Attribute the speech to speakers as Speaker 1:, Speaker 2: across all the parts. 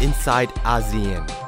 Speaker 1: inside ASEAN.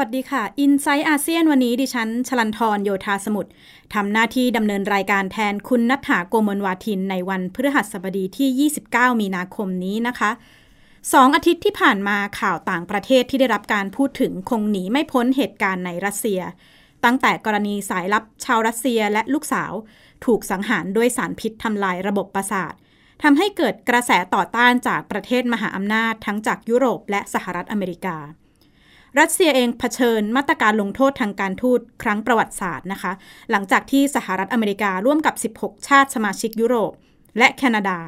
Speaker 2: วัสดีค่ะ i n s i ซต์อาเซียนวันนี้ดิฉัน ชลันทรโยธาสมุทรทำหน้าที่ดำเนินรายการแทนคุณนัฐถาโกมลวาทินในวันพฤหัสบดีที่ 29 มีนาคมนี้นะคะสองอาทิตย์ที่ผ่านมาข่าวต่างประเทศที่ได้รับการพูดถึงคงหนีไม่พ้นเหตุการณ์ในรัสเซีย ตั้งแต่กรณีสายลับชาวรัสเซียและลูกสาว ถูกสังหารด้วยสารพิษทำลายระบบประสาททำให้เกิดกระแสต่อต้านจากประเทศมหาอำนาจทั้งจากยุโรปและสหรัฐอเมริกา รัสเซียเองเผชิญมาตรการลงโทษทางการทูตครั้งประวัติศาสตร์นะคะ หลังจากที่สหรัฐอเมริการ่วมกับ 16 ชาติสมาชิกยุโรป และแคนาดา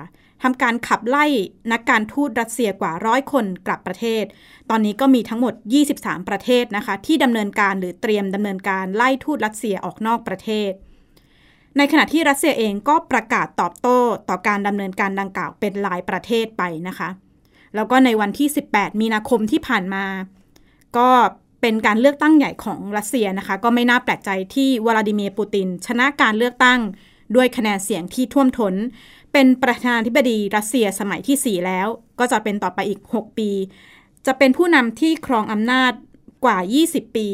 Speaker 2: ทำการขับไล่นักการทูตรัสเซียกว่าร้อยคนกลับประเทศ ตอนนี้ก็มีทั้งหมด 23 ประเทศนะคะ ที่ดำเนินการหรือเตรียมดำเนินการไล่ทูตรัสเซียออกนอกประเทศ ในขณะที่รัสเซียเองก็ประกาศตอบโต้ต่อการดำเนินการดังกล่าวเป็นหลายประเทศไปนะคะ แล้วก็ในวันที่ 18 มีนาคมที่ผ่านมา ก็เป็นการเลือกตั้งใหญ่ของรัสเซียนะคะ ก็ไม่น่าแปลกใจที่วลาดิเมียร์ปูติน ชนะการเลือกตั้งด้วยคะแนนเสียงที่ท่วมท้น เป็นประธานาธิบดีรัสเซียสมัยที่ 4 แล้ว ก็จะเป็นต่อไปอีก 6 ปี จะเป็นผู้นำที่ครองอำนาจกว่า 20 ปี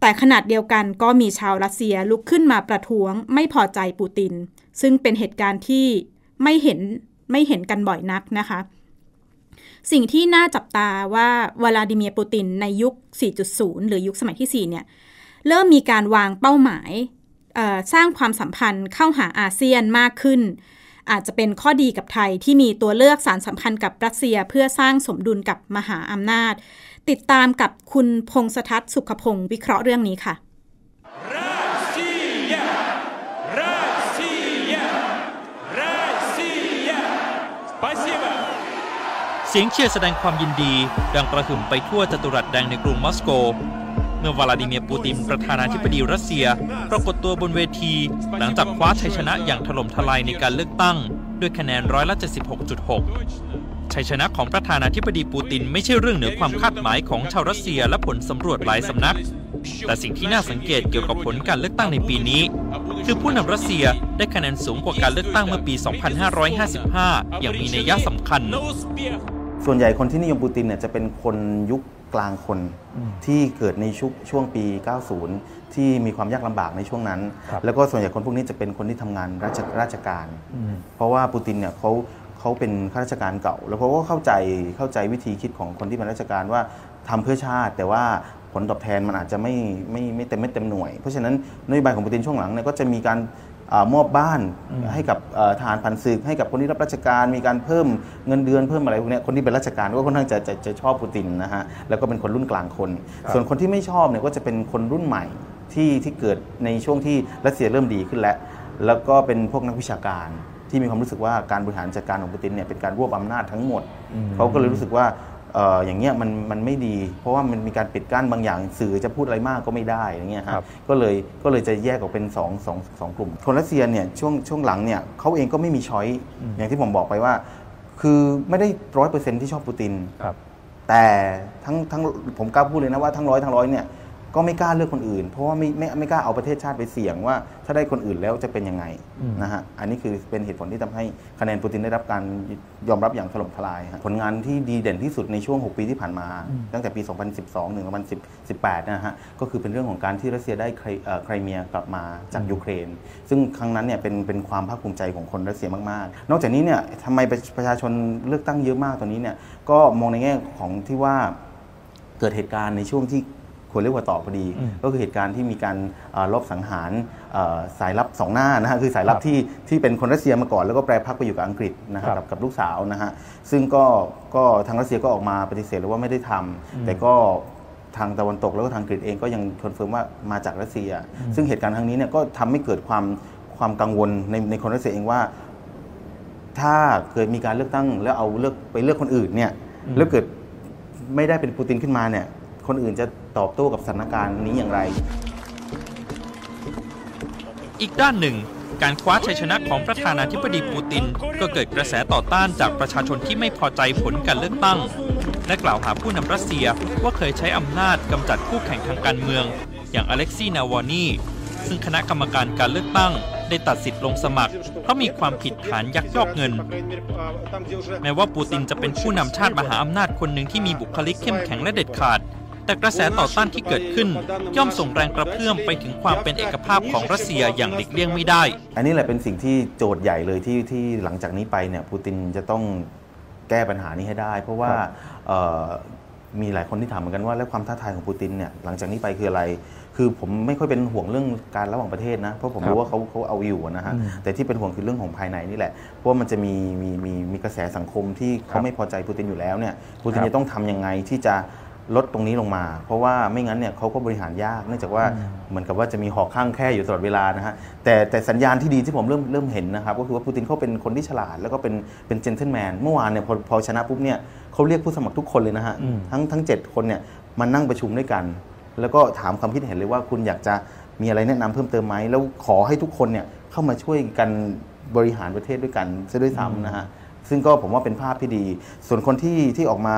Speaker 2: แต่ขณะเดียวกันก็มีชาวรัสเซียลุกขึ้นมาประท้วงไม่พอใจปูติน ซึ่งเป็นเหตุการณ์ที่ไม่เห็นไม่เห็นกันบ่อยนักนะคะ สิ่งที่น่าจับตาว่าวลาดิเมียร์ปูตินในยุค 4.0 หรือยุคสมัยที่ 4 เนี่ย เริ่มมีการวางเป้าหมายสร้างความสัมพันธ์เข้าหาอาเซียนมากขึ้น อาจจะเป็นข้อดีกับไทยที่มีตัวเลือกสารสัมพันธ์กับรัสเซียเพื่อสร้างสมดุลกับมหาอำนาจ ติดตามกับคุณพงษทัศน์สุขพงศ์วิเคราะห์เรื่องนี้ค่ะ
Speaker 3: เสียงเชียร์แสดงความยินดี ดังกระหึ่มไปทั่วจัตุรัสแดงในกรุงมอสโก เมื่อวลาดิเมียปูตินประธานาธิบดีรัสเซีย ปรากฏตัวบนเวที หลังจากคว้าชัยชนะอย่างถล่มทลายในการเลือกตั้ง ด้วยคะแนนร้อยละ76.6 ชัยชนะของประธานาธิบดีปูตินไม่ใช่เรื่องเหนือความคาดหมายของชาวรัสเซียและผลสำรวจหลายสำนัก แต่สิ่งที่น่าสังเกตเกี่ยวกับผลการเลือกตั้งในปีนี้ คือผู้นำรัสเซียได้คะแนนสูงกว่าการเลือกตั้งเมื่อปี 2555 อย่างมีนัยยะสำคัญ
Speaker 4: ส่วนใหญ่คนที่นิยมปูตินเนี่ยจะเป็นคนยุคกลางคนที่เกิดในช่วงช่วงปี 90 ที่มีความยากลำบากในช่วงนั้น
Speaker 5: ครับ
Speaker 4: แล้วก็ส่วนใหญ่คนพวกนี้จะเป็นคนที่ทำงานราชราชการ เพราะว่าปูตินเนี่ยเขาเขาเป็นข้าราชการเก่า แล้วเขาก็เข้าใจเข้าใจวิธีคิดของคนที่เป็นราชการว่าทำเพื่อชาติ แต่ว่าผลตอบแทนมันอาจจะไม่ไม่ไม่เต็มเม็ดเต็มหน่วย เพราะฉะนั้นนโยบายของปูตินช่วงหลังเนี่ยก็จะมีการอา มอบบ้านให้กับเอ่อทหารพันศึกให้กับคนที่รับราชการมีการเพิ่มเงินเดือนเพิ่มอะไรพวกเนี้ยคนที่เป็นราชการก็ค่อนข้างจะจะจะชอบปูตินนะฮะแล้วก็เป็นคนรุ่นกลางคน ส่วนคนที่ไม่ชอบเนี่ยก็จะเป็นคนรุ่นใหม่ที่ที่เกิดในช่วงที่รัสเซียเริ่มดีขึ้นแล้ว แล้วก็เป็นพวกนักวิชาการที่มีความรู้สึกว่าการบริหารจัดการของปูตินเนี่ยเป็นการรวบอำนาจทั้งหมด เขาก็เลยรู้สึกว่าเอ่ออย่างเงี้ยมันมันไม่ดี เพราะว่ามันมีการปิดกั้นบางอย่างสื่อจะพูดอะไรมากก็ไม่ได้อย่างเงี้ยฮะ
Speaker 5: ครับ
Speaker 4: ก็เลยก็เลยจะแยกออกเป็น2องสองสองกลุ่ม คนรัสเซียเนี่ยช่วงช่วงหลังเนี่ยเขาเองก็ไม่มีช้อยส์อย่างที่ผมบอกไปว่า คือไม่ได้ร้อยเปอร์เซ็นที่ชอบปูติน
Speaker 5: ครับ
Speaker 4: แต่ทั้งทั้งผมกล้าพูดเลยนะว่าทั้งร้อยทั้งร้อยเนี่ย ก็ไม่กล้าเลือกคนอื่น เพราะว่าไม่ไม่ไม่กล้าเอาประเทศชาติไปเสี่ยงว่า ถ้าได้คนอื่นแล้วจะเป็นยังไงนะฮะอันนี้คือเป็นเหตุผลที่ทำให้คะแนนปูตินได้รับการยอมรับอย่างถล่มทลายฮะผลงานที่ดีเด่นที่สุดในช่วง 6 ปีที่ผ่านมา ตั้งแต่ปี 2012ถึง2018นะฮะก็คือเป็นเรื่องของการที่รัสเซียได้ไครเอ่อไครเมียกลับมาจากยูเครน ซึ่งครั้งนั้นเนี่ยเป็นเป็นความภาคภูมิใจของคนรัสเซียมากๆ นอกจากนี้เนี่ยทำไมประประชาชนเลือกตั้งเยอะมากตอนนี้เนี่ยก็มองในแง่ของที่ว่าเกิดเหตุการณ์ในช่วงที่ ควรเรียกว่าต่อพอดี ก็คือเหตุการณ์ที่มีการเอ่อลอบสังหารเอ่อสายลับสองหน้านะฮะคือสายลับ
Speaker 5: ครับ
Speaker 4: ที่ที่เป็นคนรัสเซียมาก่อนแล้วก็แปรพักไปอยู่กับอังกฤษนะฮะ
Speaker 5: ครั
Speaker 4: กับบกับลูกสาวนะฮะซึ่งก็ก็ทางรัสเซียก็ออกมาปฏิเสธเลยว่าไม่ได้ทำแต่ก็ทางตะวันตกแล้วก็ทางอังกฤษเองก็ยัง confirm ว่ามาจากรัสเซีย ซึ่งเหตุการณ์ครั้งนี้เนี่ยก็ทำให้เกิดความความกังวลในในคนรัสเซียเองว่า ถ้าเกิดมีการเลือกตั้งแล้วเอาเลือกไปเลือกคนอื่นเนี่ยแล้วเกิดไม่ได้เป็นปูตินขึ้นมาเนี่ย คนอื่นจะตอบโต้กับสถานการณ์นี้อย่างไร
Speaker 3: อีกด้านหนึ่ง การคว้าชัยชนะของประธานาธิบดีปูติน ก็เกิดกระแสต่อต้านจากประชาชนที่ไม่พอใจผลการเลือกตั้ง และกล่าวหาผู้นำรัสเซียว่าเคยใช้อำนาจกำจัดคู่แข่งทางการเมือง อย่างอเล็กซีนาวานีซึ่งคณะกรรมการการเลือกตั้งได้ตัดสิทธิ์ลงสมัคร เพราะมีความผิดฐานยักยอกเงิน แม้ว่าปูตินจะเป็นผู้นำชาติมหาอำนาจคนหนึ่งที่มีบุคลิกเข้มแข็งและเด็ดขาด แต่กระแสต่อต้านที่เกิดขึ้น ย่อมส่งแรงกระเพื่อมไปถึงความเป็นเอกภาพของรัสเซียอย่างหลีกเลี่ยงไม่ได้
Speaker 4: อันนี้แหละเป็นสิ่งที่โจทย์ใหญ่เลยที่ที่หลังจากนี้ไปเนี่ยปูตินจะต้องแก้ปัญหานี้ให้ได้ เพราะว่าเอ่อมีหลายคนที่ถามเหมือนกันว่าแล้วความท้าทายของปูตินเนี่ยหลังจากนี้ไปคืออะไร คือผมไม่ค่อยเป็นห่วงเรื่องการระหว่างประเทศนะ เพราะผม
Speaker 5: ครับ
Speaker 4: รู้ว่าเขาเขาเอาอยู่นะฮะแต่ที่เป็นห่วงคือเรื่องของภายในนี่แหละ เพราะว่ามันจะมีมีมีมีกระแสสังคมที่
Speaker 5: ครั
Speaker 4: เขา
Speaker 5: บ
Speaker 4: ไม่พอใจปูตินอยู่แล้วเนี่ยปูติน
Speaker 5: ครับ
Speaker 4: จะต้องทำยังไงที่จะ ลดตรงนี้ลงมา เพราะว่าไม่งั้นเนี่ยเขาก็บริหารยาก เนื่องจากว่าเหมือนกับว่าจะมีหอกข้างแค่อยู่ตลอดเวลานะฮะแต่แต่สัญญาณที่ดีที่ผมเริ่มเริ่มเห็นนะครับก็คือว่าปูตินเขาเป็นคนที่ฉลาด แล้วก็เป็นเป็นเจนเทลแมนเมื่อวานเนี่ยพอพอชนะปุ๊บเนี่ยเขาเรียกผู้สมัครทุกคนเลยนะฮะ
Speaker 5: อืม
Speaker 4: ทั้งทั้งเจ็ดคนเนี่ยมานั่งประชุมด้วยกัน แล้วก็ถามความคิดเห็นเลยว่าคุณอยากจะมีอะไรแนะนำเพิ่มเติมไหมแล้วขอให้ทุกคนเนี่ยเข้ามาช่วยกันบริหารประเทศด้วยกันซะด้วยซ้ำนะฮะซึ่งก็ผมว่าเป็นภาพที่ดี ส่วนคนที่ที่ออกมา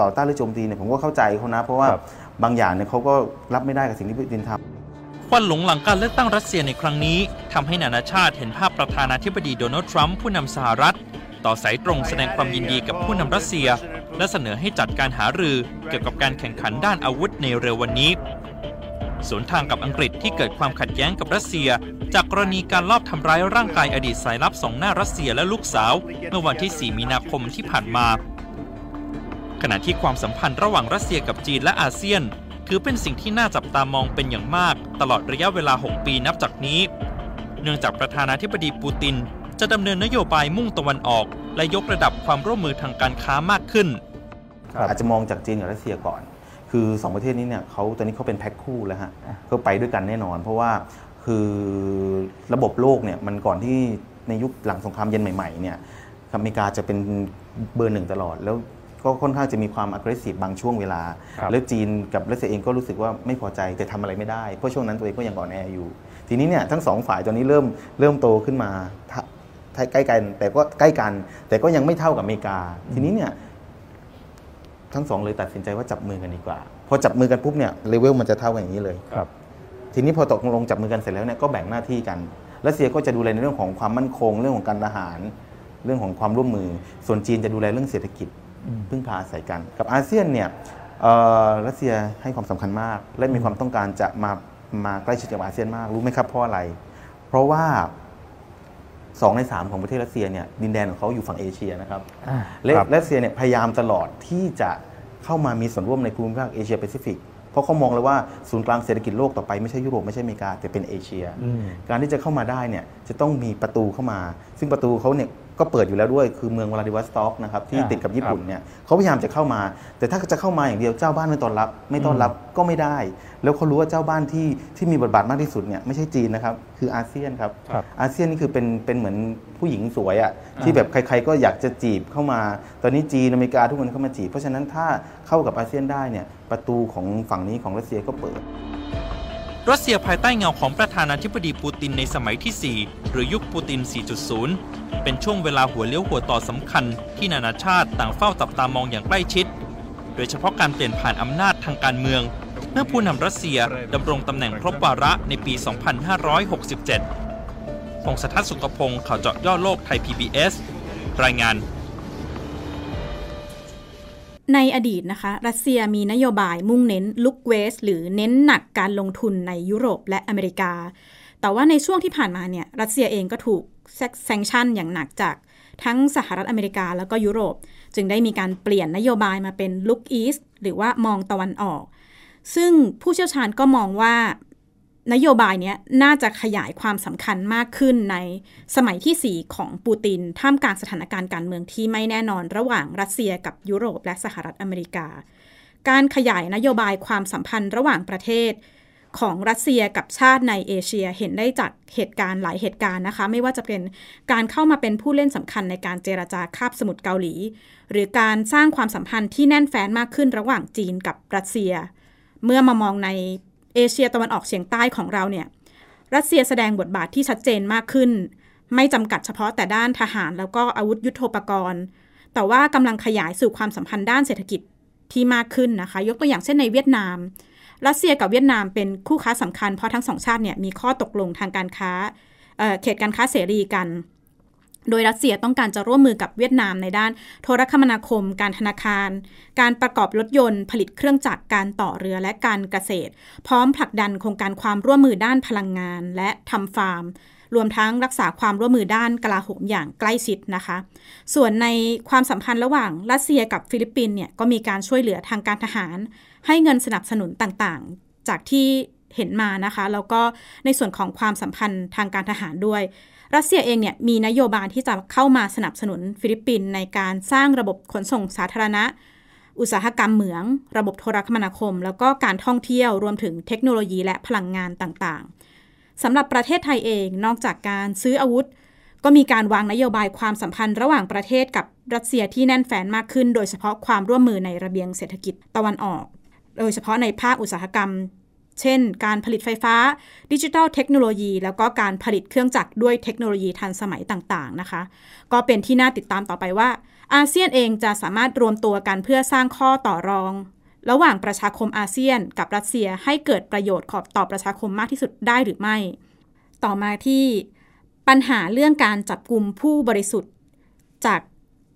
Speaker 4: ต่อต้านหรือโจมตีเนี่ยผมก็เข้าใจเขานะ เพราะว่า
Speaker 5: ครับ
Speaker 4: บางอย่างเนี่ยเขาก็รับไม่ได้กับสิ่งที่ปูตินทำ
Speaker 3: ควันหลงหลังการเลือกตั้งรัสเซียในครั้งนี้ทำให้นานาชาติเห็นภาพประธานาธิบดีโดนัลด์ทรัมป์ผู้นำสหรัฐ ต่อสายตรงแสดงความยินดีกับผู้นำรัสเซีย และเสนอให้จัดการหารือเกี่ยวกับการแข่งขันด้านอาวุธในเร็ววันนี้สวนทางกับอังกฤษที่เกิดความขัดแย้งกับรัสเซีย จากกรณีการลอบทำร้ายร่างกายอดีตสายลับสองหน้ารัสเซียและลูกสาว เมื่อวันที่ 4 มีนาคมที่ผ่านมา ขณะที่ความสัมพันธ์ระหว่างรัสเซียกับจีนและอาเซียน ถือเป็นสิ่งที่น่าจับตามองเป็นอย่างมาก ตลอดระยะเวลา 6 ปีนับจากนี้ เนื่องจากประธานาธิบดีปูติน จะดำเนินนโยบายมุ่งตะวันออก และยกระดับความร่วมมือทางการค้ามากขึ้น
Speaker 4: อาจจะมองจากจีนกับรัสเซียก่อน คือ 2 ประเทศนี้เนี่ยเขาตอนนี้เขาเป็นแพ็คคู่แล้วฮะเขาไปด้วยกันแน่นอน เพราะว่าคือระบบโลกเนี่ยมันก่อนที่ในยุคหลังสงครามเย็นใหม่ๆเนี่ยอเมริกาจะเป็นเบอร์หนึ่งตลอดแล้ว ก็ค่อนข้างจะมีความ aggressive บางช่วงเวลา
Speaker 5: ครับ
Speaker 4: แล้วจีนกับรัสเซียเองก็รู้สึกว่าไม่พอใจแต่ทำอะไรไม่ได้ เพราะช่วงนั้นตัวเองก็ยังอ่อนแออยู่ ทีนี้เนี่ยทั้งสองฝ่ายตอนนี้เริ่มเริ่มโตขึ้นมาถ้าถ้าใกล้กันแต่ก็ใกล้กัน แต่ก็ยังไม่เท่ากับอเมริกา ทีนี้เนี่ยทั้งสองเลยตัดสินใจว่าจับมือกันดีกว่า พอจับมือกันปุ๊บเนี่ยเลเวลมันจะเท่ากันอย่างนี้เลย
Speaker 5: ครับ
Speaker 4: ทีนี้พอตกลงจับมือกันเสร็จแล้วเนี่ยก็แบ่งหน้าที่กันรัสเซียก็จะดูแลในเรื่องของความมั่นคง เรื่องของการทหาร เรื่องของความร่วมมือ ส่วนจีนจะดูแลเรื่องเศรษฐกิจ พึ่งพาอาศัยกัน กับอาเซียนเนี่ยเอ่อรัสเซียให้ความสำคัญมาก และมีความต้องการจะมามาใกล้ชิดกับอาเซียนมาก รู้ไหมครับเพราะอะไร เพราะว่าสองในสามของประเทศรัสเซียเนี่ยดินแดนของเขาอยู่ฝั่งเอเชียนะครับ
Speaker 5: อ่า
Speaker 4: และ
Speaker 5: ครับ
Speaker 4: รัสเซียเนี่ยพยายามตลอดที่จะเข้ามามีส่วนร่วมในภูมิภาคเอเชียแปซิฟิกเพราะเขามองเลยว่าศูนย์กลางเศรษฐกิจโลกต่อไปไม่ใช่ยุโรปไม่ใช่อเมริกาแต่เป็นเอเชีย การที่จะเข้ามาได้เนี่ยจะต้องมีประตูเข้ามา ซึ่งประตูเขาเนี่ย ก็เปิดอยู่แล้วด้วยคือเมืองวลาดิวอสต็อกนะครับที่
Speaker 5: อ่า
Speaker 4: ติดกับญี่ปุ่นเนี่ยเขาพยายามจะเข้ามา แต่ถ้าจะเข้ามาอย่างเดียวเจ้าบ้านไม่ต้อนรับ ไม่ต้อนรับก็ไม่ได้ แล้วเขารู้ว่าเจ้าบ้านที่ที่มีบทบาทมากที่สุดเนี่ยไม่ใช่จีนนะครับคืออาเซียนครับ
Speaker 5: ครับ
Speaker 4: อาเซียนนี่คือเป็นเป็นเหมือนผู้หญิงสวยอะ่ะที่แบบใครๆก็อยากจะจีบเข้ามา ตอนนี้จีนอเมริกาทุกคนเข้ามาจีบเพราะฉะนั้นถ้าเข้ากับอาเซียนได้เนี่ยประตูของฝั่งนี้ของรัสเซียก็เปิด
Speaker 3: รัสเซียภายใต้เงาของประธานาธิบดีปูตินในสมัยที่ 4 หรือยุคปูติน 4.0 เป็นช่วงเวลาหัวเลี้ยวหัวต่อสำคัญที่นานาชาติต่างเฝ้าจับตามองอย่างใกล้ชิด โดยเฉพาะการเปลี่ยนผ่านอำนาจทางการเมือง เมื่อผู้นำรัสเซียดำรงตำแหน่งครบวาระในปี 2567พงศธรสุขพงศ์ข่าวเจาะย่อโลกไทย PBS รายงาน
Speaker 2: ในอดีตนะคะ รัสเซียมีนโยบายมุ่งเน้นลุกเวส หรือเน้นหนักการลงทุนในยุโรปและอเมริกา แต่ว่าในช่วงที่ผ่านมาเนี่ยรัสเซียเองก็ถูกแซงชั่นอย่างหนักจากทั้งสหรัฐอเมริกาแล้วก็ยุโรป จึงได้มีการเปลี่ยนนโยบายมาเป็นลุกอีสหรือว่ามองตะวันออก ซึ่งผู้เชี่ยวชาญก็มองว่า นโยบายเนี้ยน่าจะขยายความสำคัญมากขึ้นในสมัยที่ 4 ของปูติน ท่ามกลางสถานการณ์การเมืองที่ไม่แน่นอนระหว่างรัสเซียกับยุโรปและสหรัฐอเมริกา การขยายนโยบายความสัมพันธ์ระหว่างประเทศ ของรัสเซียกับชาติในเอเชียเห็นได้จากเหตุการณ์หลายเหตุการณ์นะคะ ไม่ว่าจะเป็นการเข้ามาเป็นผู้เล่นสำคัญในการเจรจาคาบสมุทรเกาหลี หรือการสร้างความสัมพันธ์ที่แน่นแฟ้นมากขึ้นระหว่างจีนกับรัสเซีย เมื่อมามองใน เอเชียตะวันออกเฉียงใต้ของเราเนี่ยรัสเซียแสดงบทบาทที่ชัดเจนมากขึ้น ไม่จำกัดเฉพาะแต่ด้านทหารแล้วก็อาวุธยุโทโธปกรณ์ แต่ว่ากำลังขยายสู่ความสัมพันธ์ด้านเศรษฐกิจที่มากขึ้นนะคะ ยกตัวอย่างเช่นในเวียดนาม รัสเซียกับเวียดนามเป็นคู่ค้าสำคัญเพราะทั้งสองชาติเนี่ยมีข้อตกลงทางการค้าเเขตการค้าเสรีกัน โดยรัสเซียต้องการจะร่วมมือกับเวียดนามในด้าน โทรคมนาคม การธนาคาร การประกอบรถยนต์ ผลิตเครื่องจักร การต่อเรือและการเกษตร พร้อมผลักดันโครงการความร่วมมือด้านพลังงาน และทำฟาร์ม รวมทั้งรักษาความร่วมมือด้านกลาโหมอย่างใกล้ชิดนะคะ ส่วนในความสัมพันธ์ระหว่างรัสเซียกับฟิลิปปินส์เนี่ยก็มีการช่วยเหลือทางการทหาร ให้เงินสนับสนุนต่างๆ จากที่เห็นมานะคะ แล้วก็ในส่วนของความสัมพันธ์ทางการทหารด้วย รัสเซียเองเนี่ยมีนโยบายที่จะเข้ามาสนับสนุนฟิลิปปินส์ในการสร้างระบบขนส่งสาธารณะ อุตสาหกรรมเหมือง ระบบโทรคมนาคม แล้วก็การท่องเที่ยวรวมถึงเทคโนโลยีและพลังงานต่างๆสำหรับประเทศไทยเองนอกจากการซื้ออาวุธ ก็มีการวางนโยบายความสัมพันธ์ระหว่างประเทศกับรัสเซียที่แน่นแฟ้นมากขึ้น โดยเฉพาะความร่วมมือในระเบียงเศรษฐกิจตะวันออก โดยเฉพาะในภาคอุตสาหกรรม เช่น การผลิตไฟฟ้า ดิจิทัลเทคโนโลยี แล้วก็การผลิตเครื่องจักรด้วยเทคโนโลยีทันสมัยต่างๆนะคะ ก็เป็นที่น่าติดตามต่อไปว่า อาเซียนเองจะสามารถรวมตัวกันเพื่อสร้างข้อต่อรอง ระหว่างประชาคมอาเซียน กับรัสเซียให้เกิดประโยชน์ขอบต่อประชาคมมากที่สุดได้หรือไม่ ต่อมาที่ปัญหาเรื่องการจับกลุ่มผู้บริสุทธิ์ จาก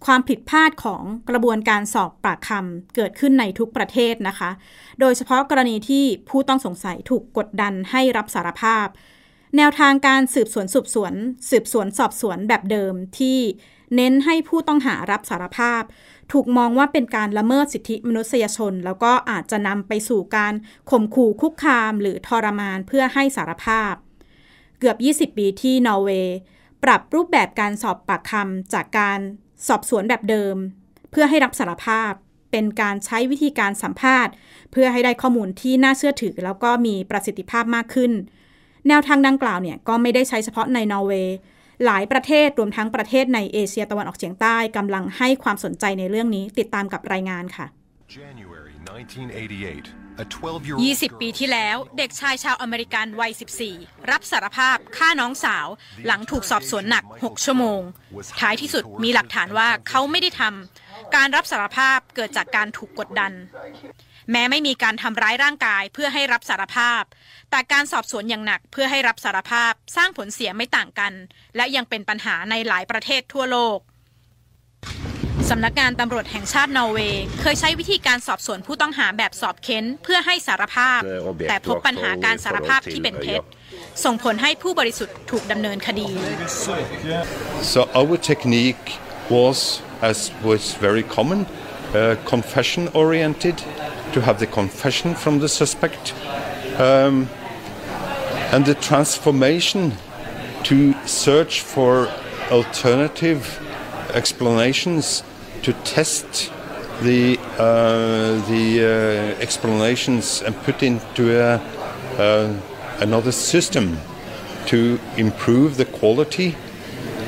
Speaker 2: ความผิดพลาดของกระบวนการสอบปากคำเกิดขึ้นในทุกประเทศนะคะ โดยเฉพาะกรณีที่ผู้ต้องสงสัยถูกกดดันให้รับสารภาพ แนวทางการสืบสวนสืบสวน สืบสวนสอบสวนแบบเดิมที่เน้นให้ผู้ต้องหารับสารภาพ ถูกมองว่าเป็นการละเมิดสิทธิมนุษยชน แล้วก็อาจจะนำไปสู่การข่มขู่คุกคาม หรือทรมานเพื่อให้สารภาพ เกือบ 20 ปีที่นอร์เวย์ปรับรูปแบบการสอบปากคำจากการ สอบสวนแบบเดิม เพื่อให้รับสารภาพเป็นการใช้วิธีการสัมภาษณ์ เพื่อให้ได้ข้อมูลที่น่าเชื่อถือ แล้วก็มีประสิทธิภาพมากขึ้น แนวทางดังกล่าวเนี่ยก็ไม่ได้ใช้เฉพาะในนอร์เวย์หลายประเทศรวมทั้งประเทศในเอเชียตะวันออกเฉียงใต้กำลังให้ความสนใจในเรื่องนี้ติดตามกับรายงานค่ะ
Speaker 6: January 1988,
Speaker 7: 20 ปีที่แล้วเด็กชายชาวอเมริกันวัย 14 รับสารภาพฆ่าน้องสาว หลังถูกสอบสวนหนัก 6 ชั่วโมง ท้ายที่สุดมีหลักฐานว่าเขาไม่ได้ทำ การรับสารภาพเกิดจากการถูกกดดัน แม้ไม่มีการทำร้ายร่างกายเพื่อให้รับสารภาพ แต่การสอบสวนอย่างหนักเพื่อให้รับสารภาพสร้างผลเสียไม่ต่างกัน และยังเป็นปัญหาในหลายประเทศทั่วโลก สำนักงานตำรวจแห่งชาตินอร์เวย์เคยใช้วิธีการสอบสวนผู้ต้องหาแบบสอบเค้นเพื่อให้สารภาพ แต่พบปัญหาการสารภาพที่เป็นเท็จส่งผลให้ผู้บริสุทธิ์ถูกดำเนินคดี
Speaker 5: So our technique was, as was very common, uh, confession oriented, to have the confession from the suspect, um, and the transformation to search for alternative explanations to test the uh, the uh, explanations and put into a, uh, another system to improve the quality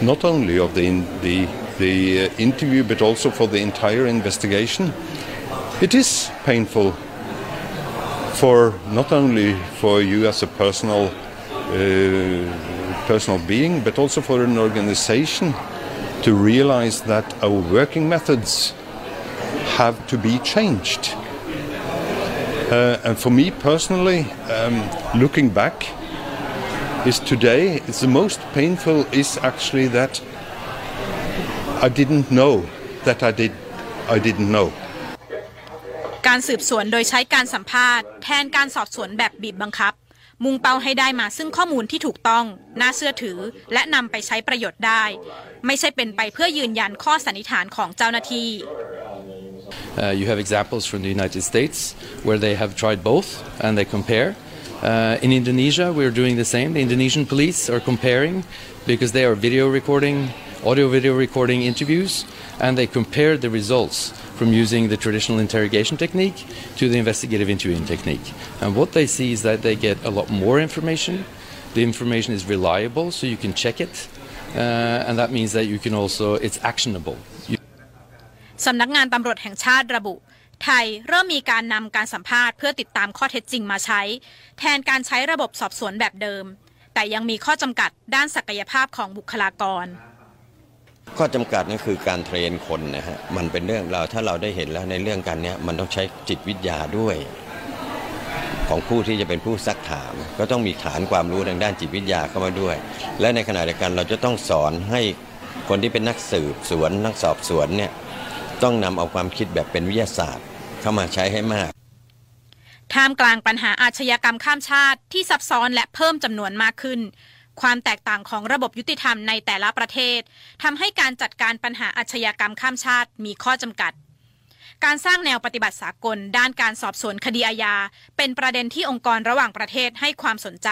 Speaker 5: not only of the in- the the interview but also for the entire investigation. It is painful for not only for you as a personal uh, personal being but also for an organization to realize that our working methods have to be changed. Uh, and for me personally, um, looking back, is today is the most painful is actually that I didn't know that I did I didn't know.
Speaker 7: การสืบสวนโดยใช้การสัมภาษณ์ แทนการสอบสวนแบบบีบบังคับ มุ่งเป้าให้ได้มาซึ่งข้อมูลที่ถูกต้อง น่าเชื่อถือ และนำไปใช้ประโยชน์ได้ ไม่ใช่เป็นไปเพื่อยืนยันข้อสันนิษฐานของเจ้าหน้าที่
Speaker 8: Uh, you have examples from the United States where they have tried both and they compare. Uh, in Indonesia, we're doing the same. The Indonesian police are comparing because they are video recording, audio video recording interviews, and they compare the results from using the traditional interrogation technique to the investigative interviewing technique. And what they see is that they get a lot more information. The information is reliable, so you can check it, uh, and that means that you can also, it's actionable. You
Speaker 7: สำนักงานตำรวจแห่งชาติระบุ ไทยเริ่มมีการนำการสัมภาษณ์เพื่อติดตามข้อเท็จจริงมาใช้ แทนการใช้ระบบสอบสวนแบบเดิม แต่ยังมีข้อจำกัดด้านศักยภาพของบุคลากร
Speaker 9: ข้อจำกัดนั่นคือการเทรนคนนะฮะมันเป็นเรื่องเราถ้าเราได้เห็นแล้วในเรื่องการเนี้ยมันต้องใช้จิตวิทยาด้วย ของผู้ที่จะเป็นผู้ซักถาม ก็ต้องมีฐานความรู้ทางด้านจิตวิทยาเข้ามาด้วย และในขณะเดียวกันเราจะต้องสอนให้คนที่เป็นนักสืบสวนนักสอบสวนเนี่ยต้องนำเอาความคิดแบบเป็นวิทยาศาสตร์ เข้ามาใช้ให้มาก
Speaker 7: ท่ามกลางปัญหาอาชญากรรมข้ามชาติที่ซับซ้อนและเพิ่มจำนวนมากขึ้น ความแตกต่างของระบบยุติธรรมในแต่ละประเทศทำให้การจัดการปัญหาอาชญากรรมข้ามชาติมีข้อจำกัด การสร้างแนวปฏิบัติสากล ด้านการสอบสวนคดีอาญาเป็นประเด็นที่องค์กรระหว่างประเทศให้ความสนใจ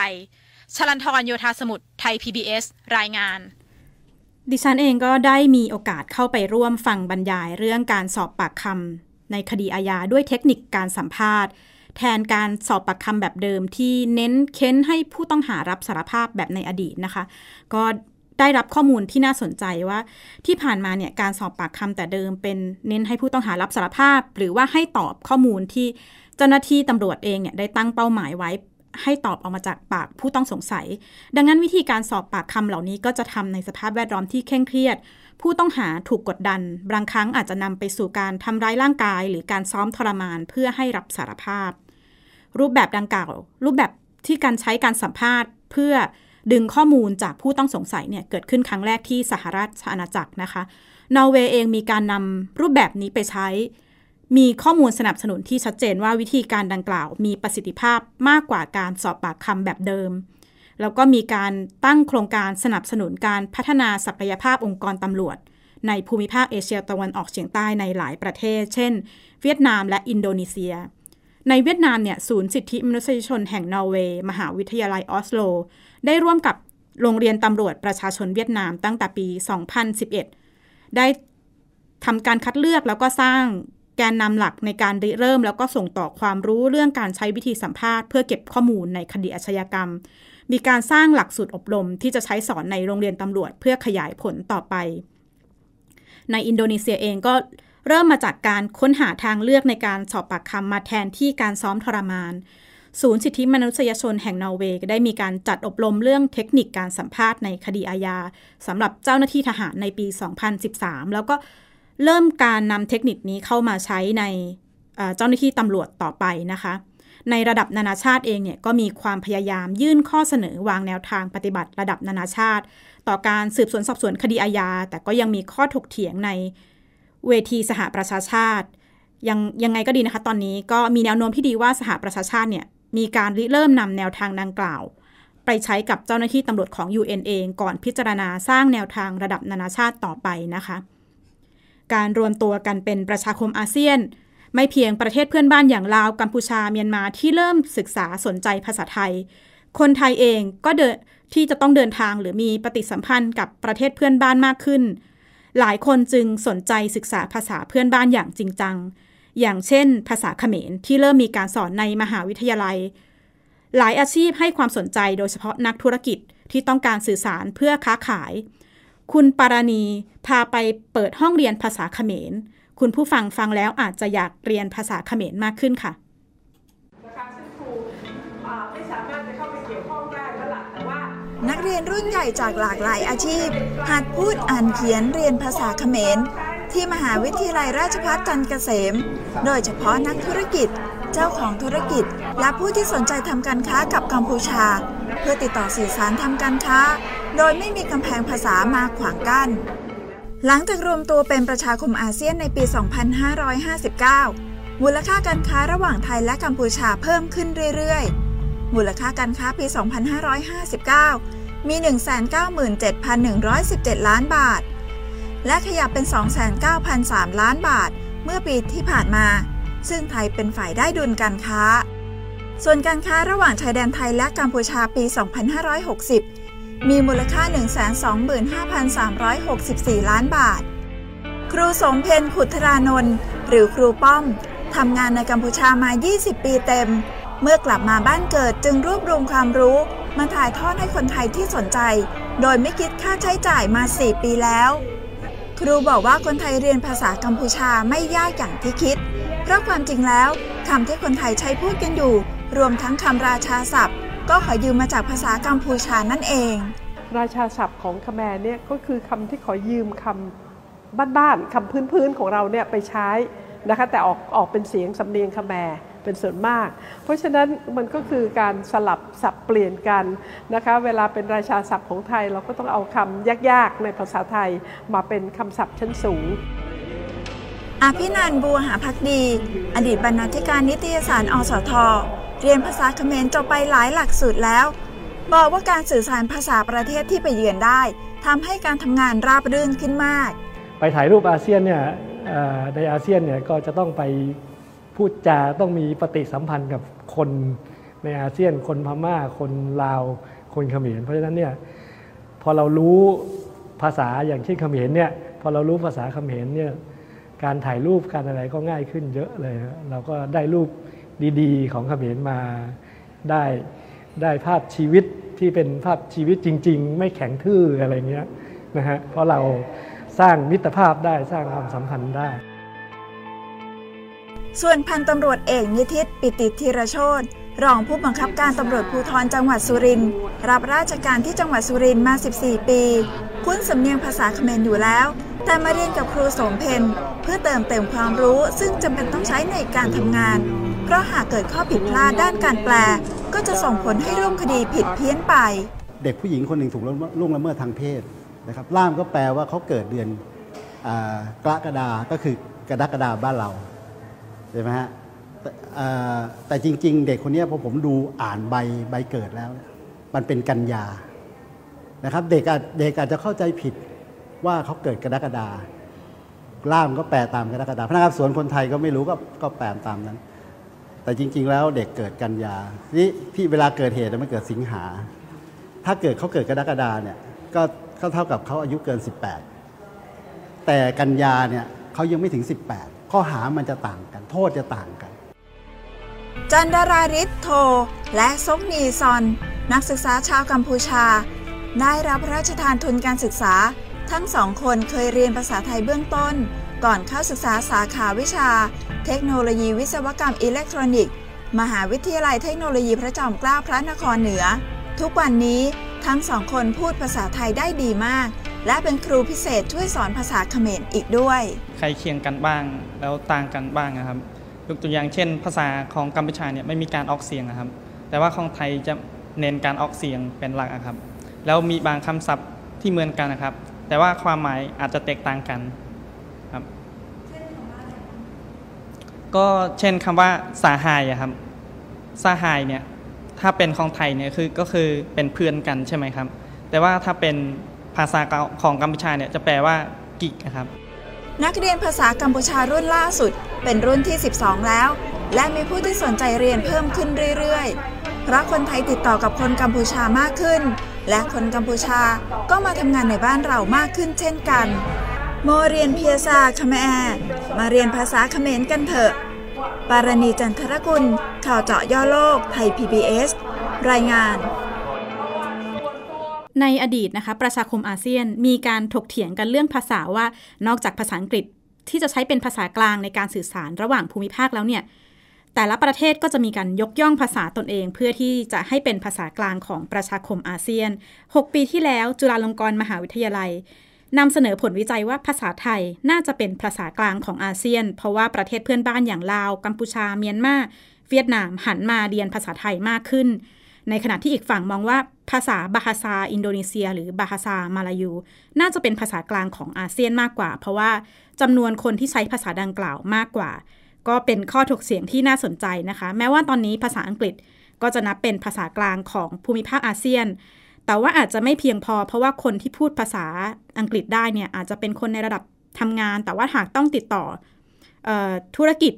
Speaker 7: ชลันทรโยธาสมุทรไทย PBS รายงาน
Speaker 2: ดิฉันเองก็ได้มีโอกาสเข้าไปร่วมฟังบรรยายเรื่องการสอบปากคำในคดีอาญาด้วยเทคนิคการสัมภาษณ์ แทนการสอบปากคำแบบเดิมที่เน้นเค้นให้ผู้ต้องหารับสารภาพแบบในอดีตนะคะ ก็ได้รับข้อมูลที่น่าสนใจว่าที่ผ่านมาเนี่ยการสอบปากคำแต่เดิมเป็นเน้นให้ผู้ต้องหารับสารภาพ หรือว่าให้ตอบข้อมูลที่เจ้าหน้าที่ตำรวจเองเนี่ยได้ตั้งเป้าหมายไว้ให้ตอบออกมาจากปากผู้ต้องสงสัย ดังนั้นวิธีการสอบปากคำเหล่านี้ก็จะทำในสภาพแวดล้อมที่เคร่งเครียด ผู้ต้องหาถูกกดดัน บางครั้งอาจจะนำไปสู่การทำร้ายร่างกาย หรือการซ้อมทรมานเพื่อให้รับสารภาพ รูปแบบดังกล่าว รูปแบบที่การใช้การสัมภาษณ์ เพื่อดึงข้อมูลจากผู้ต้องสงสัยเนี่ยเกิดขึ้นครั้งแรกที่สหราชอาณาจักรนะคะนอร์เวย์เองมีการนำรูปแบบนี้ไปใช้ มีข้อมูลสนับสนุนที่ชัดเจนว่าวิธีการดังกล่าว มีประสิทธิภาพมากกว่าการสอบปากคำแบบเดิม แล้วก็มีการตั้งโครงการสนับสนุนการพัฒนาศักยภาพองค์กรตำรวจ ในภูมิภาคเอเชียตะวันออกเฉียงใต้ในหลายประเทศ เช่น เวียดนามและอินโดนีเซีย ในเวียดนามเนี่ยศูนย์สิทธิมนุษยชนแห่งนอร์เวย์มหาวิทยาลัยออสโล ได้ร่วมกับโรงเรียนตำรวจประชาชนเวียดนามตั้งแต่ปี 2011 ได้ทำการคัดเลือกแล้วก็สร้างแกนนำหลักในการริเริ่ม แล้วก็ส่งต่อความรู้เรื่องการใช้วิธีสัมภาษณ์เพื่อเก็บข้อมูลในคดีอาชญากรรม มีการสร้างหลักสูตรอบรมที่จะใช้สอนในโรงเรียนตำรวจเพื่อขยายผลต่อไป ในอินโดนีเซียเองก็ เริ่มมาจากการค้นหาทางเลือกในการสอบปากคำมาแทนที่การซ้อมทรมาน ศูนย์สิทธิมนุษยชนแห่งนอร์เวย์ได้มีการจัดอบรมเรื่องเทคนิคการสัมภาษณ์ในคดีอาญาสำหรับเจ้าหน้าที่ทหารในปี 2013 แล้วก็เริ่มการนำเทคนิคนี้เข้ามาใช้ในเจ้าหน้าที่ตำรวจต่อไปนะคะ ในระดับนานาชาติเองเนี่ยก็มีความพยายามยื่นข้อเสนอวางแนวทางปฏิบัติระดับนานาชาติ ต่อการสืบสวนสอบสวนคดีอาญาแต่ก็ยังมีข้อถกเถียงใน เวทีสหประชาชาติ ยังยังไงก็ดีนะคะ ตอนนี้ก็มีแนวโน้มที่ดีว่าสหประชาชาติเนี่ยมีการริเริ่มนำแนวทางดังกล่าว ไปใช้กับเจ้าหน้าที่ตำรวจของ UN เองก่อนพิจารณาสร้างแนวทางระดับนานาชาติต่อไปนะคะ การรวมตัวกันเป็นประชาคมอาเซียน ไม่เพียงประเทศเพื่อนบ้านอย่างลาวกัมพูชาเมียนมาที่เริ่มศึกษาสนใจภาษาไทย คนไทยเองก็เดินที่จะต้องเดินทางหรือมีปฏิสัมพันธ์กับประเทศเพื่อนบ้านมากขึ้น หลายคนจึงสนใจศึกษาภาษาเพื่อนบ้านอย่างจริงจัง อย่างเช่น ภาษาเขมรที่เริ่มมีการสอนในมหาวิทยาลัย หลายอาชีพให้ความสนใจโดยเฉพาะนักธุรกิจที่ต้องการสื่อสารเพื่อค้าขาย คุณปาราณีพาไปเปิดห้องเรียนภาษาเขมร คุณผู้ฟังฟังแล้วอาจจะอยากเรียนภาษาเขมรมากขึ้นค่ะ
Speaker 10: นักเรียนรุ่นใหญ่จากหลากหลายอาชีพ หัดพูดอ่านเขียนเรียนภาษาเขมร ที่มหาวิทยาลัยราชภัฏจันทร์เกษม โดยเฉพาะนักธุรกิจ เจ้าของธุรกิจ และผู้ที่สนใจทำการค้ากับกัมพูชา เพื่อติดต่อสื่อสารทำการค้า โดยไม่มีกำแพงภาษามาขวางกั้นหลังจากรวมตัวเป็นประชาคมอาเซียนในปี 2559 มูลค่าการค้าระหว่างไทยและกัมพูชาเพิ่มขึ้นเรื่อยๆ มูลค่าการค้าปี 2559 มี 197,117 ล้านบาท และขยับเป็น 2,9,003 ล้านบาท เมื่อปีที่ผ่านมา ซึ่งไทยเป็นฝ่ายได้ดุลการค้า ส่วนการค้าระหว่างชายแดนไทยและกัมพูชาปี 2560 มีมูลค่า 125,364 ล้านบาท ครูสมเพนขุทรานนท์หรือครูป้อมทำงานในกัมพูชามา 20 ปีเต็ม เมื่อกลับมาบ้านเกิดจึงรวบรวมความรู้ มาถ่ายทอดให้คนไทยที่สนใจ โดยไม่คิดค่าใช้จ่ายมา 4 ปีแล้ว ครูบอกว่าคนไทยเรียนภาษากัมพูชาไม่ยากอย่างที่คิด เพราะความจริงแล้วคำที่คนไทยใช้พูดกันอยู่ รวมทั้งคำราชาศัพท์ ก็ขอยืมมาจากภาษากัมพูชานั่นเอง
Speaker 11: ราชาศัพท์ของคแมรเนี่ยก็คือคำที่ขอยืมคำบ้านๆคำพื้นๆของเราเนี่ยไปใช้นะคะแต่ออกออกเป็นเสียงสำเนียงคแมร เป็นส่วนมาก เพราะฉะนั้นมันก็คือการสลับสับเปลี่ยนกันนะคะเวลาเป็นราชาศัพท์ของไทยเราก็ต้องเอาคำยากๆในภาษาไทยมาเป็นคำศัพท์ชั้นสูง
Speaker 10: อภินันท์บัวหาพักดี อดีตบรรณาธิการนิตยสารอสท เรียนภาษาเขมรจบไปหลายหลักสูตรแล้ว บอกว่าการสื่อสารภาษาประเทศที่ไปเยือนได้ทำให้การทำงานราบรื่นขึ้นมาก
Speaker 12: ไปถ่ายรูปอาเซียนเนี่ยเอ่อในอาเซียนเนี่ยก็จะต้องไป พูดจาต้องมีปฏิสัมพันธ์กับคนในอาเซียน คนพม่า คนลาว คนเขมร เพราะฉะนั้นเนี่ยพอเรารู้ภาษาอย่างเช่นเขมรเนี่ยพอเรารู้ภาษาเขมรเนี่ยการถ่ายรูปการอะไรก็ง่ายขึ้นเยอะเลย เราก็ได้รูปดีๆ ของเขมรมาได้ได้ภาพชีวิตที่เป็นภาพชีวิตจริง ๆ ไม่แข็งทื่ออะไรเงี้ยนะฮะเพราะเราสร้างมิตรภาพได้สร้างความสัมพันธ์ได้
Speaker 10: ส่วนพันตำรวจเอกนิติตปิติธีรโชตรองผู้บังคับการตำรวจภูธรจังหวัดสุรินทร์รับราชการที่จังหวัดสุรินทร์มา 14 ปี คุ้นสำเนียงภาษาเขมรอยู่แล้ว แต่มาเรียนกับครูสมเพนเพื่อเติมเต็มความรู้ซึ่งจำเป็นต้องใช้ในการทำงาน เพราะหากเกิดข้อผิดพลาดด้านการแปล ก็จะส่งผลให้รูปคดีผิดเพี้ยนไป
Speaker 13: เด็กผู้หญิงคนหนึ่งถูกล่วงละเมิดทางเพศนะครับล่ามก็แปลว่าเขาเกิดเดือนอกรกฎาก็คือกรกฎาบ้านเรา ใช่ไหมฮะแต่จริง ๆ เด็กคนนี้พอผมดูอ่านใบใบเกิดแล้ว มันเป็นกันยานะครับเด็กเด็กอาจจะเข้าใจผิดว่าเขาเกิดกรกฎาล่ามก็แปลตามกรกฎาพนักงานสวนคนไทยก็ไม่รู้ก็ก็แปลตามนั้น แต่จริง ๆ แล้วเด็กเกิดกันยานี่ที่เวลาเกิดเหตุมันเกิดสิงหา ถ้าเกิดเขาเกิดกรกฎาเนี่ยก็ก็เท่ากับเขาอายุเกิน 18 แต่กันยาเนี่ยเขายังไม่ถึง 18 ข้อหามันจะต่างกัน โทษจะต่างกัน
Speaker 10: จันดาราริศโท และซกนีซอน นักศึกษาชาวกัมพูชา ได้รับพระราชทานทุนการศึกษา ทั้งสองคนเคยเรียนภาษาไทยเบื้องต้น ก่อนเข้าศึกษาสาขาวิชา เทคโนโลยีวิศวกรรมอิเล็กทรอนิกส์ มหาวิทยาลัยเทคโนโลยีพระจอมเกล้าพระนครเหนือ ทุกวันนี้ทั้งสองคนพูดภาษาไทยได้ดีมาก และเป็นครูพิเศษช่วยสอนภาษาเขมรอีกด้วย
Speaker 14: ใครเคียงกันบ้างแล้วต่างกันบ้างนะครับยกตัวอย่างเช่น ภาษาของกัมพูชาเนี่ยไม่มีการออกเสียงนะครับ แต่ว่าของไทยจะเน้นการออกเสียงเป็นหลักอะครับ แล้วมีบางคำศัพท์ที่เหมือนกันนะครับ แต่ว่าความหมายอาจจะแตกต่างกันครับก็เช่นคำว่าสาหายอะครับสาหายเนี่ยถ้าเป็นของไทยเนี่ยคือก็คือเป็นเพื่อนกันใช่ไหมครับ แต่ว่าถ้าเป็น ภาษาของกัมพูชาเนี่ยจะแปลว่ากิกนะครับ
Speaker 10: นักเรียนภาษากัมพูชารุ่นล่าสุด เป็นรุ่นที่ 12 แล้ว และมีผู้ที่สนใจเรียนเพิ่มขึ้นเรื่อยๆ เพราะคนไทยติดต่อกับคนกัมพูชามากขึ้น และคนกัมพูชาก็มาทำงานในบ้านเรามากขึ้นเช่นกัน โมเรียนเพียซาคาเมแอมาเรียนภาษาเขมรกันเถอะ ปารณีจันทรกุล ข่าวเจาะย่อโลก ไทย PBS รายงาน
Speaker 2: ในอดีตนะคะประชาคมอาเซียนมีการถกเถียงกันเรื่องภาษาว่านอกจากภาษาอังกฤษที่จะใช้เป็นภาษากลางในการสื่อสารระหว่างภูมิภาคแล้วเนี่ยแต่ละประเทศก็จะมีการยกย่องภาษาตนเอง เพื่อที่จะให้เป็นภาษากลางของประชาคมอาเซียน 6 ปีที่แล้วจุฬาลงกรณ์มหาวิทยาลัยนำเสนอผลวิจัยว่าภาษาไทยน่าจะเป็นภาษากลางของอาเซียน เพราะว่าประเทศเพื่อนบ้านอย่างลาว กัมพูชา เมียนมา เวียดนามหันมาเรียนภาษาไทยมากขึ้น ในขณะที่อีกฝั่งมองว่าภาษาบาฮาซาอินโดนีเซีย หรือบาฮาซามาลายู น่าจะเป็นภาษากลางของอาเซียนมากกว่า เพราะว่าจำนวนคนที่ใช้ภาษาดังกล่าวมากกว่า ก็เป็นข้อถกเถียงที่น่าสนใจนะคะ แม้ว่าตอนนี้ภาษาอังกฤษก็จะนับเป็นภาษากลางของภูมิภาคอาเซียน แต่ว่าอาจจะไม่เพียงพอ เพราะว่าคนที่พูดภาษาอังกฤษได้เนี่ยอาจจะเป็นคนในระดับทำงาน แต่ว่าหากต้องติดต่ออธุรกิจ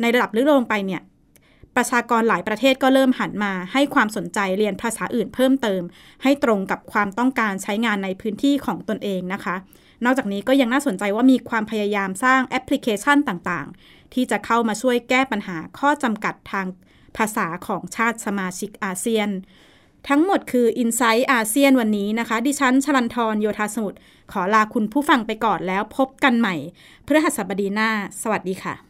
Speaker 2: ในระดับลึกลงไปเนี่ย ประชากรหลายประเทศก็เริ่มหันมาให้ความสนใจเรียนภาษาอื่นเพิ่มเติม ให้ตรงกับความต้องการใช้งานในพื้นที่ของตนเองนะคะ นอกจากนี้ก็ยังน่าสนใจว่ามีความพยายามสร้างแอปพลิเคชันต่างๆ ที่จะเข้ามาช่วยแก้ปัญหาข้อจำกัดทางภาษาของชาติสมาชิกอาเซียน ทั้งหมดคือ i n s i ซต์อาเซียนวันนี้นะคะ ดิฉันชลันทรโยธาสมุทรขอลาคุณผู้ฟังไปก่อนแล้วพบกันใหม่พื่อหัสบดีหน้า สวัสดีค่ะ